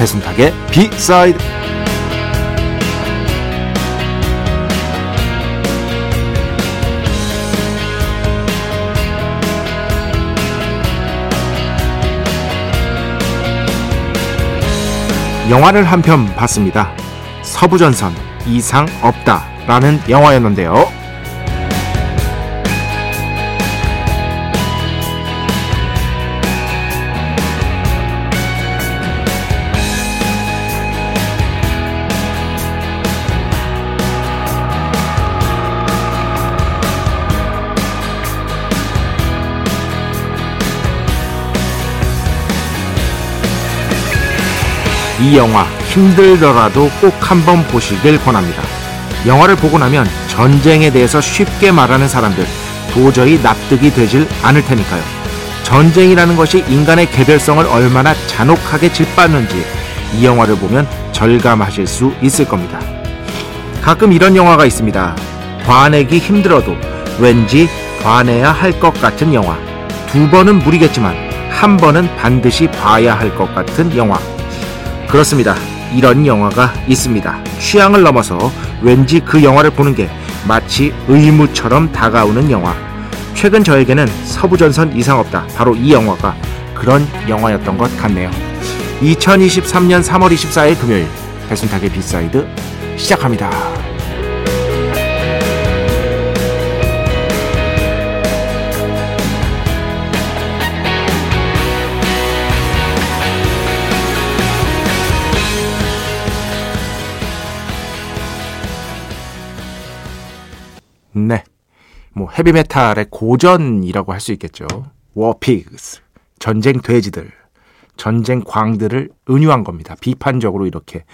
배순탁의 비사이드 영화를 한 편 봤습니다. 서부전선 이상 없다라는 영화였는데요. 이 영화 힘들더라도 꼭 한번 보시길 권합니다. 영화를 보고 나면 전쟁에 대해서 쉽게 말하는 사람들 도저히 납득이 되질 않을 테니까요. 전쟁이라는 것이 인간의 개별성을 얼마나 잔혹하게 짓밟는지 이 영화를 보면 절감하실 수 있을 겁니다. 가끔 이런 영화가 있습니다. 봐내기 힘들어도 왠지 봐내야 할 것 같은 영화. 두 번은 무리겠지만 한 번은 반드시 봐야 할 것 같은 영화. 그렇습니다. 이런 영화가 있습니다. 취향을 넘어서 왠지 그 영화를 보는 게 마치 의무처럼 다가오는 영화. 최근 저에게는 서부전선 이상 없다. 바로 이 영화가 그런 영화였던 것 같네요. 2023년 3월 24일 금요일 배순탁의 B side 시작합니다. 네. 뭐 헤비메탈의 고전이라고 할 수 있겠죠. War Pigs. 전쟁 돼지들. 전쟁 광들을 은유한 겁니다. 비판적으로 이렇게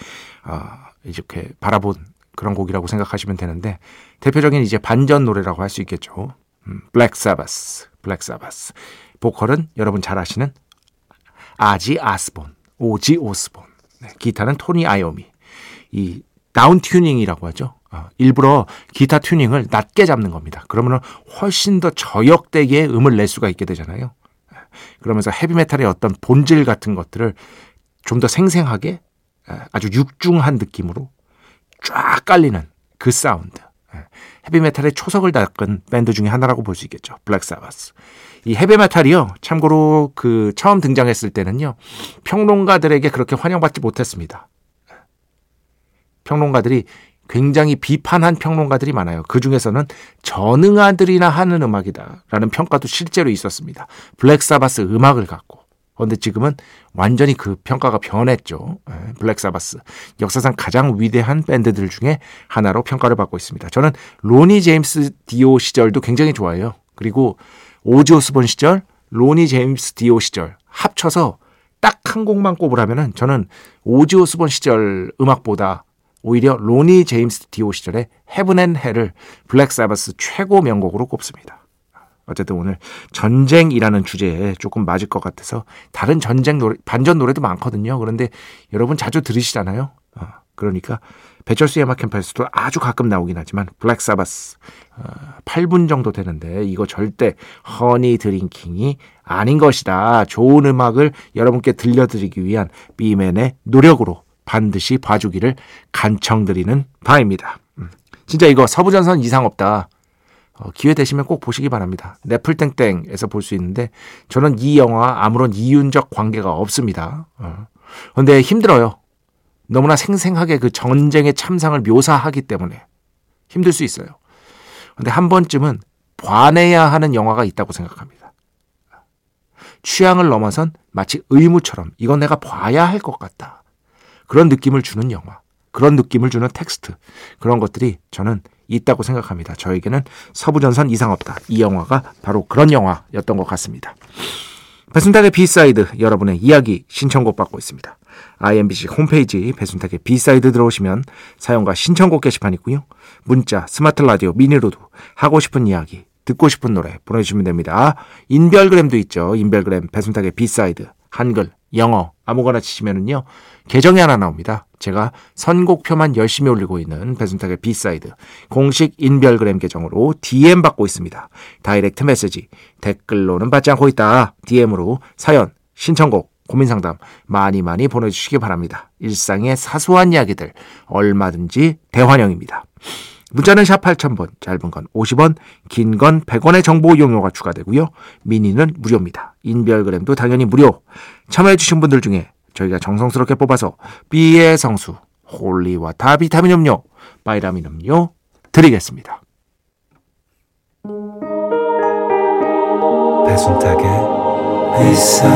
어, 이렇게 바라본 그런 곡이라고 생각하시면 되는데 대표적인 이제 반전 노래라고 할 수 있겠죠. 음, 블랙 사바스. 블랙 사바스. 보컬은 여러분 잘 아시는 아지 아스본, 오지 오스본. 네, 기타는 토니 아이오미. 이 down tuning이라고 하죠. 어, 일부러 기타 튜닝을 낮게 잡는 겁니다. 그러면 훨씬 더 저역대의 음을 낼 수가 있게 되잖아요. 그러면서 헤비메탈의 어떤 본질 같은 것들을 좀 더 생생하게 아주 육중한 느낌으로 쫙 깔리는 그 사운드. 헤비메탈의 초석을 닦은 밴드 중에 하나라고 볼 수 있겠죠. 블랙 사바스. 이 헤비메탈이요. 참고로 그 처음 등장했을 때는요. 평론가들에게 그렇게 환영받지 못했습니다. 평론가들이 굉장히 비판한 평론가들이 많아요. 그 중에서는 전응아들이나 하는 음악이다라는 평가도 실제로 있었습니다. 블랙사바스 음악을 갖고. 그런데 지금은 완전히 그 평가가 변했죠. 예, 블랙사바스. 역사상 가장 위대한 밴드들 중에 하나로 평가를 받고 있습니다. 저는 로니 제임스 디오 시절도 굉장히 좋아해요. 그리고 오지 오스본 시절, 로니 제임스 디오 시절 합쳐서 딱 한 곡만 꼽으라면은 저는 오지 오스본 시절 음악보다 오히려 로니 제임스 디오 시절의 Heaven and Hell을 블랙 사바스 최고 명곡으로 꼽습니다. 어쨌든 오늘 전쟁이라는 주제에 조금 맞을 것 같아서 다른 전쟁 노래, 반전 노래도 많거든요. 그런데 여러분 자주 들으시잖아요. 어, 그러니까 배철수의 음악 캠프에서도 아주 가끔 나오긴 하지만 블랙 사바스 어, 8분 정도 되는데 이거 절대 허니 드링킹이 아닌 것이다. 좋은 음악을 여러분께 들려드리기 위한 비맨의 노력으로 반드시 봐주기를 간청드리는 바입니다. 음, 진짜 이거 서부전선 이상 없다. 어, 기회 되시면 꼭 보시기 바랍니다. 네플땡땡에서 볼 수 있는데 저는 이 영화와 아무런 이윤적 관계가 없습니다. 어. 근데 힘들어요. 너무나 생생하게 그 전쟁의 참상을 묘사하기 때문에 힘들 수 있어요. 근데 한 번쯤은 봐내야 하는 영화가 있다고 생각합니다. 취향을 넘어선 마치 의무처럼 이건 내가 봐야 할 것 같다. 그런 느낌을 주는 영화, 그런 느낌을 주는 텍스트, 그런 것들이 저는 있다고 생각합니다. 저에게는 서부전선 이상 없다. 이 영화가 바로 그런 영화였던 것 같습니다. 배순탁의 B side 여러분의 이야기 신청곡 받고 있습니다. IMBC 홈페이지 배순탁의 B side 들어오시면 사연과 신청곡 게시판 있고요. 문자, 스마트 라디오, 미니로도 하고 싶은 이야기, 듣고 싶은 노래 보내주시면 됩니다. 인별그램도 있죠. 인별그램 배순탁의 B side 한글, 영어 아무거나 치시면은요. 계정이 하나 나옵니다. 제가 선곡표만 열심히 올리고 있는 배순탁의 B side 공식 인별그램 계정으로 DM 받고 있습니다. direct message 댓글로는 받지 않고 있다. DM으로 사연, 신청곡, 고민 상담 많이 많이 보내주시기 바랍니다. 일상의 사소한 이야기들 얼마든지 대환영입니다. 문자는 샵 8000번, 짧은 건 50원, 긴 건 100원의 정보 이용료가 추가되고요. 미니는 무료입니다. 인별그램도 당연히 무료. 참여해주신 분들 중에 저희가 정성스럽게 뽑아서 B의 성수, holy water 비타민 음료, 바이라민 음료 드리겠습니다. 배순탁의 회사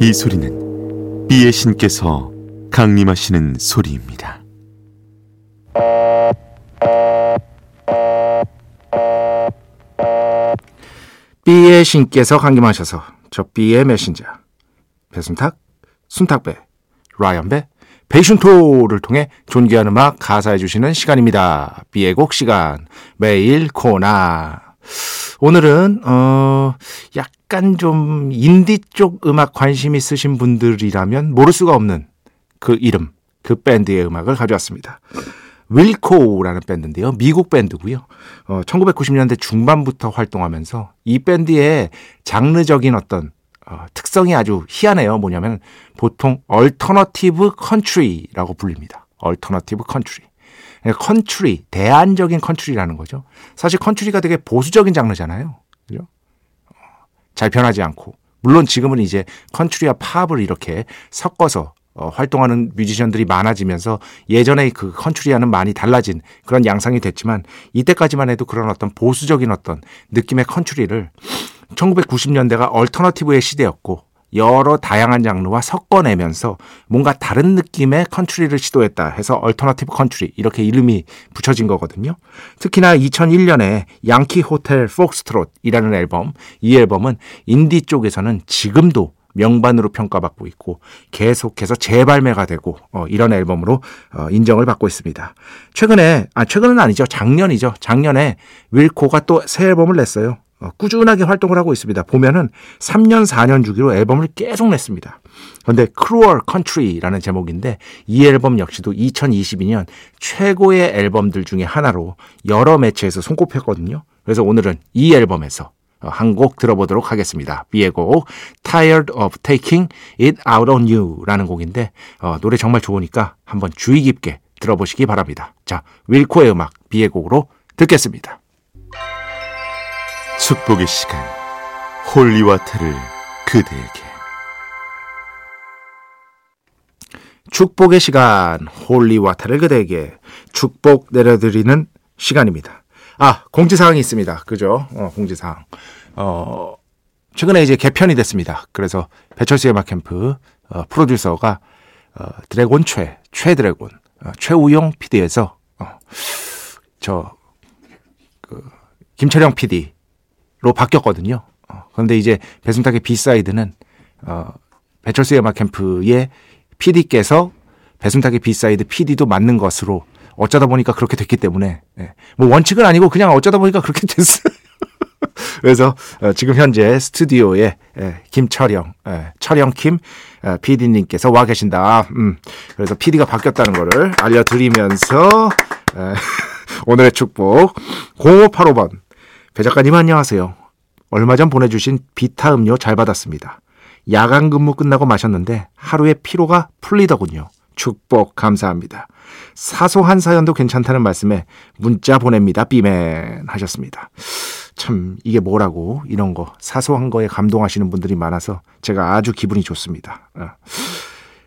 이 소리는 비의 신께서 강림하시는 소리입니다. 신께서 강림하셔서 저 B의 메신저 배순탁, 순탁배, 라이언배, 베이슌토를 통해 존귀한 음악 가사해 주시는 시간입니다. B의 곡 시간 매일 코나 오늘은 어 약간 좀 인디 쪽 음악 관심 있으신 분들이라면 모를 수가 없는 그 이름, 그 밴드의 음악을 가져왔습니다. 윌코라는 밴드인데요. 미국 밴드고요. 어, 1990년대 중반부터 활동하면서 이 밴드의 장르적인 어떤 어, 특성이 아주 희한해요. 뭐냐면 보통 alternative country라고 불립니다. alternative country. 컨트리, 대안적인 컨트리라는 거죠. 사실 컨트리가 되게 보수적인 장르잖아요. 그죠? 어, 잘 변하지 않고. 물론 지금은 이제 컨트리와 팝을 이렇게 섞어서 어, 활동하는 뮤지션들이 많아지면서 예전에 그 컨트리와는 많이 달라진 그런 양상이 됐지만 이때까지만 해도 그런 어떤 보수적인 어떤 느낌의 컨트리를 1990년대가 alternative의 시대였고 여러 다양한 장르와 섞어내면서 뭔가 다른 느낌의 컨트리를 시도했다 해서 alternative country 이렇게 이름이 붙여진 거거든요. 특히나 2001년에 Yankee Hotel Foxtrot이라는 앨범 이 앨범은 인디 쪽에서는 지금도 명반으로 평가받고 있고 계속해서 재발매가 되고 어, 이런 앨범으로 어, 인정을 받고 있습니다. 최근에 아 최근은 아니죠 작년이죠 작년에 윌코가 또 새 앨범을 냈어요. 어, 꾸준하게 활동을 하고 있습니다. 보면은 3년, 4년 주기로 앨범을 계속 냈습니다. 그런데 Cruel Country라는 제목인데 이 앨범 역시도 2022년 최고의 앨범들 중에 하나로 여러 매체에서 손꼽혔거든요. 그래서 오늘은 이 앨범에서 어, 한 곡 들어보도록 하겠습니다. 비의 곡 Tired of Taking It Out on You라는 곡인데 어, 노래 정말 좋으니까 한번 주의 깊게 들어보시기 바랍니다. 자, 윌코의 음악 B의 곡으로 듣겠습니다. 축복의 시간 Holy Water를 그대에게 축복의 시간 Holy Water를 그대에게 축복 내려드리는 시간입니다. 아 공지사항이 있습니다. 그죠? 어, 공지사항. 어, 최근에 이제 개편이 됐습니다. 그래서 배철수의 음악 캠프 어, 프로듀서가 어, Dragon 최, 최 Dragon, 어, 최우용 PD에서 어, 저 그, 김철영 PD 로 바뀌었거든요. 어, 그런데 이제 배순탁의 B side는 어, 배철수의 음악 캠프의 PD께서 배순탁의 B side PD도 맡는 것으로 어쩌다 보니까 그렇게 됐기 때문에 예. 뭐 원칙은 아니고 그냥 어쩌다 보니까 그렇게 됐어요. 그래서 어, 지금 현재 스튜디오에 예, 김철영, 예, 철영 킴 어, PD님께서 와 계신다. 음, 그래서 PD가 바뀌었다는 거를 알려드리면서 예, 오늘의 축복 0585번 배 작가님 안녕하세요. 얼마 전 보내주신 비타 음료 잘 받았습니다. 야간 근무 끝나고 마셨는데 하루의 피로가 풀리더군요. 축복 감사합니다. 사소한 사연도 괜찮다는 말씀에 문자 보냅니다. 비맨 하셨습니다. 참 이게 뭐라고 이런 거 사소한 거에 감동하시는 분들이 많아서 제가 아주 기분이 좋습니다.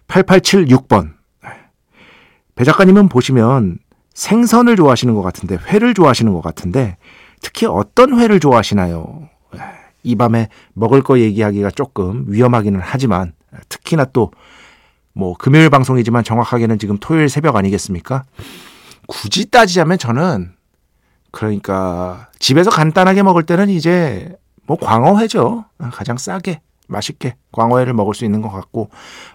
8876번 배 작가님은 보시면 생선을 좋아하시는 것 같은데 회를 좋아하시는 것 같은데 특히 어떤 회를 좋아하시나요? 이 밤에 먹을 거 얘기하기가 조금 위험하기는 하지만 특히나 또 뭐 금요일 방송이지만 정확하게는 지금 토요일 새벽 아니겠습니까? 굳이 따지자면 저는 그러니까 집에서 간단하게 먹을 때는 이제 뭐 광어회죠. 가장 싸게 맛있게 광어회를 먹을 수 있는 것 같고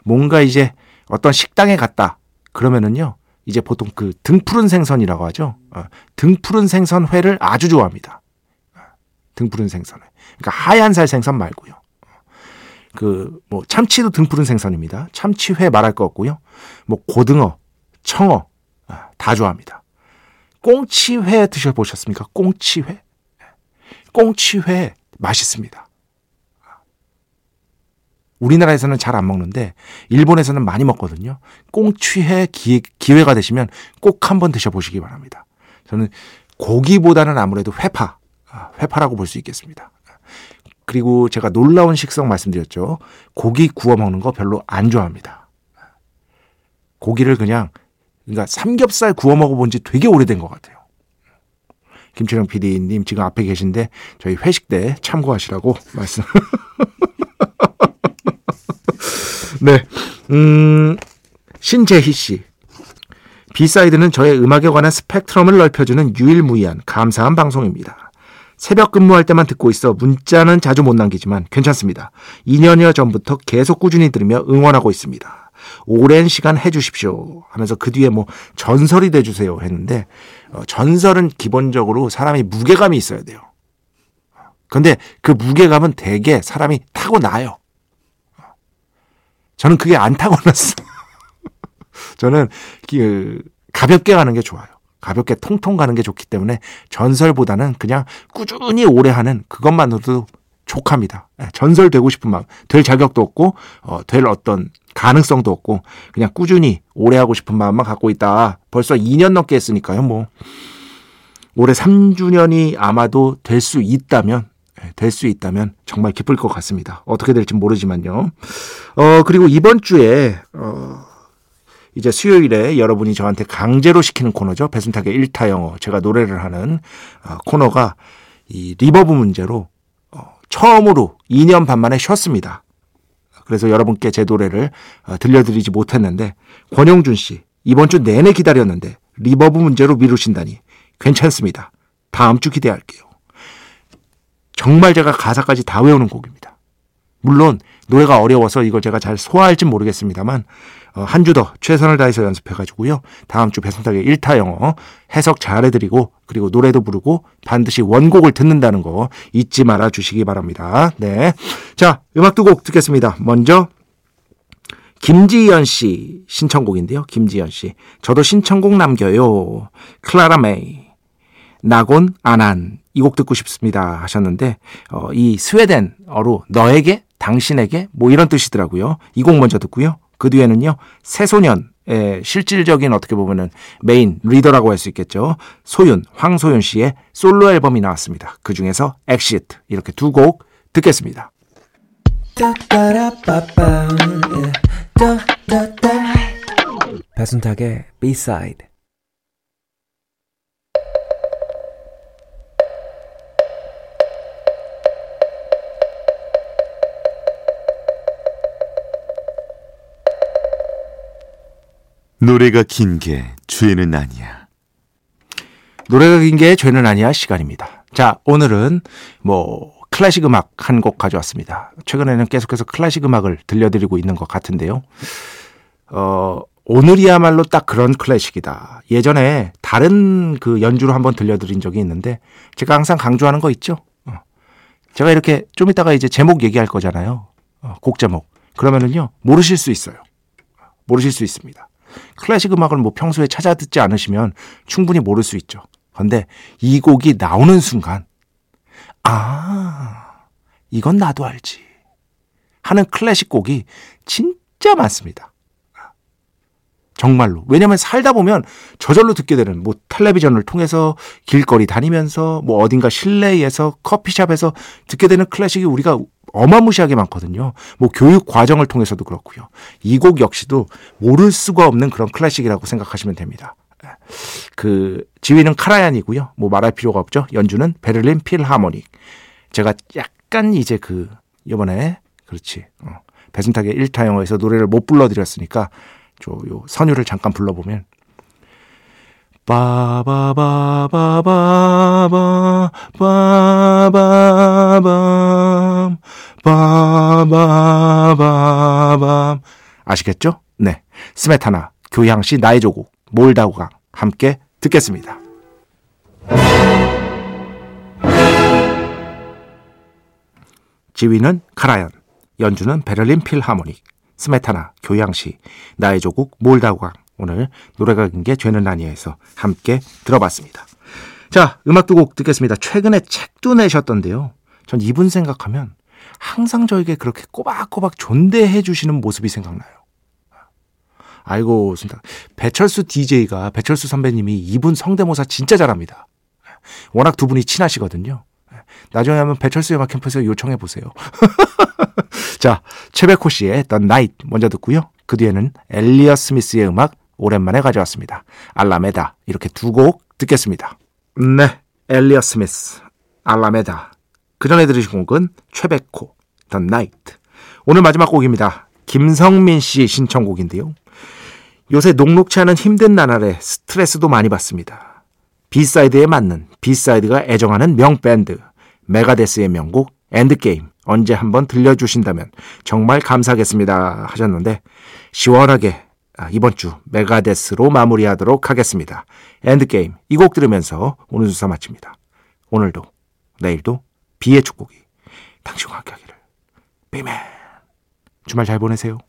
뭔가 이제 어떤 식당에 갔다 그러면은요 이제 보통 그 등푸른 생선이라고 하죠. 어, 등푸른 생선회를 아주 좋아합니다. 어, 등푸른 생선회. 그러니까 하얀 살 생선 말고요. 그 뭐 참치도 등푸른 생선입니다. 참치회 말할 거 없고요. 뭐 고등어, 청어 아, 다 좋아합니다. 꽁치회 드셔보셨습니까? 꽁치회? 꽁치회 맛있습니다. 우리나라에서는 잘 안 먹는데 일본에서는 많이 먹거든요. 꽁치회 기회, 기회가 되시면 꼭 한번 드셔보시기 바랍니다. 저는 고기보다는 아무래도 회파, 아, 회파라고 볼 수 있겠습니다. 그리고 제가 놀라운 식성 말씀드렸죠. 고기 구워 먹는 거 별로 안 좋아합니다. 고기를 그냥 그러니까 삼겹살 구워 먹어본 지 되게 오래된 것 같아요. 김철영 PD님 지금 앞에 계신데 저희 회식 때 참고하시라고 말씀. 네, 음, 신재희 씨. B side는 저의 음악에 관한 스펙트럼을 넓혀주는 유일무이한 감사한 방송입니다. 새벽 근무할 때만 듣고 있어 문자는 자주 못 남기지만 괜찮습니다. 2년여 전부터 계속 꾸준히 들으며 응원하고 있습니다. 오랜 시간 해주십시오 하면서 그 뒤에 뭐 전설이 돼주세요 했는데 어, 전설은 기본적으로 사람이 무게감이 있어야 돼요. 근데 그 무게감은 대개 사람이 타고나요. 저는 그게 안 타고났어. 저는 그 가볍게 가는 게 좋아요. 가볍게 통통 가는 게 좋기 때문에 전설보다는 그냥 꾸준히 오래 하는 그것만으로도 족합니다. 예, 전설 되고 싶은 마음, 될 자격도 없고, 어, 될 어떤 가능성도 없고, 그냥 꾸준히 오래 하고 싶은 마음만 갖고 있다. 벌써 2년 넘게 했으니까요, 뭐. 올해 3주년이 아마도 될 수 있다면, 예, 될수 있다면 정말 기쁠 것 같습니다. 어떻게 될지 모르지만요. 어, 그리고 이번 주에, 어, 이제 수요일에 여러분이 저한테 강제로 시키는 코너죠. 배순탁의 일타 영어. 제가 노래를 하는 어, 코너가 이 reverb 문제로 어, 처음으로 2년 반 만에 쉬었습니다. 그래서 여러분께 제 노래를 어, 들려드리지 못했는데 권용준 씨 이번 주 내내 기다렸는데 reverb 문제로 미루신다니 괜찮습니다. 다음 주 기대할게요. 정말 제가 가사까지 다 외우는 곡입니다. 물론 노래가 어려워서 이걸 제가 잘 소화할지 모르겠습니다만 어, 한 주 더 최선을 다해서 연습해가지고요. 다음 주 배순탁의 1타 영어 해석 잘해드리고 그리고 노래도 부르고 반드시 원곡을 듣는다는 거 잊지 말아 주시기 바랍니다. 네. 자, 음악 두 곡 듣겠습니다. 먼저 김지연 씨 신청곡인데요. 김지연 씨. 저도 신청곡 남겨요. 클라라 메이. Någon annan 이 곡 듣고 싶습니다 하셨는데 어, 이 스웨덴어로 너에게 당신에게 뭐 이런 뜻이더라고요. 이 곡 먼저 듣고요. 그 뒤에는요, 새소년 의 실질적인 어떻게 보면은 메인 리더라고 할 수 있겠죠. 소윤, 황소윤 씨의 솔로 앨범이 나왔습니다. 그 중에서 Exit 이렇게 두 곡 듣겠습니다. 배순탁의 B-side 노래가 긴 게 죄는 아니야. 노래가 긴 게 죄는 아니야 시간입니다. 자, 오늘은 뭐 클래식 음악 한 곡 가져왔습니다. 최근에는 계속해서 클래식 음악을 들려드리고 있는 것 같은데요. 어, 오늘이야말로 딱 그런 클래식이다. 예전에 다른 그 연주로 한번 들려드린 적이 있는데 제가 항상 강조하는 거 있죠. 어. 제가 이렇게 좀 이따가 이제 제목 얘기할 거잖아요. 어, 곡 제목. 그러면은요 모르실 수 있어요. 모르실 수 있습니다. 클래식 음악을 뭐 평소에 찾아 듣지 않으시면 충분히 모를 수 있죠. 근데 이 곡이 나오는 순간, 아, 이건 나도 알지. 하는 클래식 곡이 진짜 많습니다. 정말로. 왜냐면 살다 보면 저절로 듣게 되는 뭐 텔레비전을 통해서 길거리 다니면서 뭐 어딘가 실내에서 커피숍에서 듣게 되는 클래식이 우리가 어마무시하게 많거든요. 뭐 교육 과정을 통해서도 그렇고요. 이 곡 역시도 모를 수가 없는 그런 클래식이라고 생각하시면 됩니다. 예. 그 지휘는 카라얀이고요. 뭐 말할 필요가 없죠. 연주는 베를린 필하모닉. 제가 약간 이제 그 이번에 그렇지. 어, 배순탁의 1타 영어에서 노래를 못 불러드렸으니까 저요 선율을 잠깐 불러보면 빠바바바바바 빠바 밤 빠바바밤 아시겠죠? 네. 스메타나 교향시 나의 조국 몰다우강 함께 듣겠습니다. 지휘는 카라얀, 연주는 베를린 필하모닉, 스메타나, 교향시, 나의 조국, 몰다우강. 오늘 노래가 긴 게 죄는 아니에서 함께 들어봤습니다. 자, 음악 두 곡 듣겠습니다. 최근에 책도 내셨던데요. 전 이분 생각하면 항상 저에게 그렇게 꼬박꼬박 존대해 주시는 모습이 생각나요. 아이고, 진짜. 배철수 DJ가, 배철수 선배님이 이분 성대모사 진짜 잘합니다. 워낙 두 분이 친하시거든요. 나중에 하면 배철수 음악 캠프에서 요청해 보세요. 자, 최백호 씨의 The Night 먼저 듣고요. 그 뒤에는 엘리어 스미스의 음악 오랜만에 가져왔습니다. 알라메다 이렇게 두 곡 듣겠습니다. 네, 엘리어 스미스, 알라메다. 그 전에 들으신 곡은 최백호, The Night. 오늘 마지막 곡입니다. 김성민 씨 신청곡인데요. 요새 녹록치 않은 힘든 나날에 스트레스도 많이 받습니다. 비사이드에 맞는 비사이드가 애정하는 명밴드 메가데스의 명곡 Endgame 언제 한번 들려주신다면 정말 감사하겠습니다 하셨는데 시원하게 아, 이번 주 메가데스로 마무리하도록 하겠습니다. Endgame 이 곡 들으면서 오늘 순서 마칩니다. 오늘도 내일도 B의 축복이 당신과 함께하기를 B멘 주말 잘 보내세요.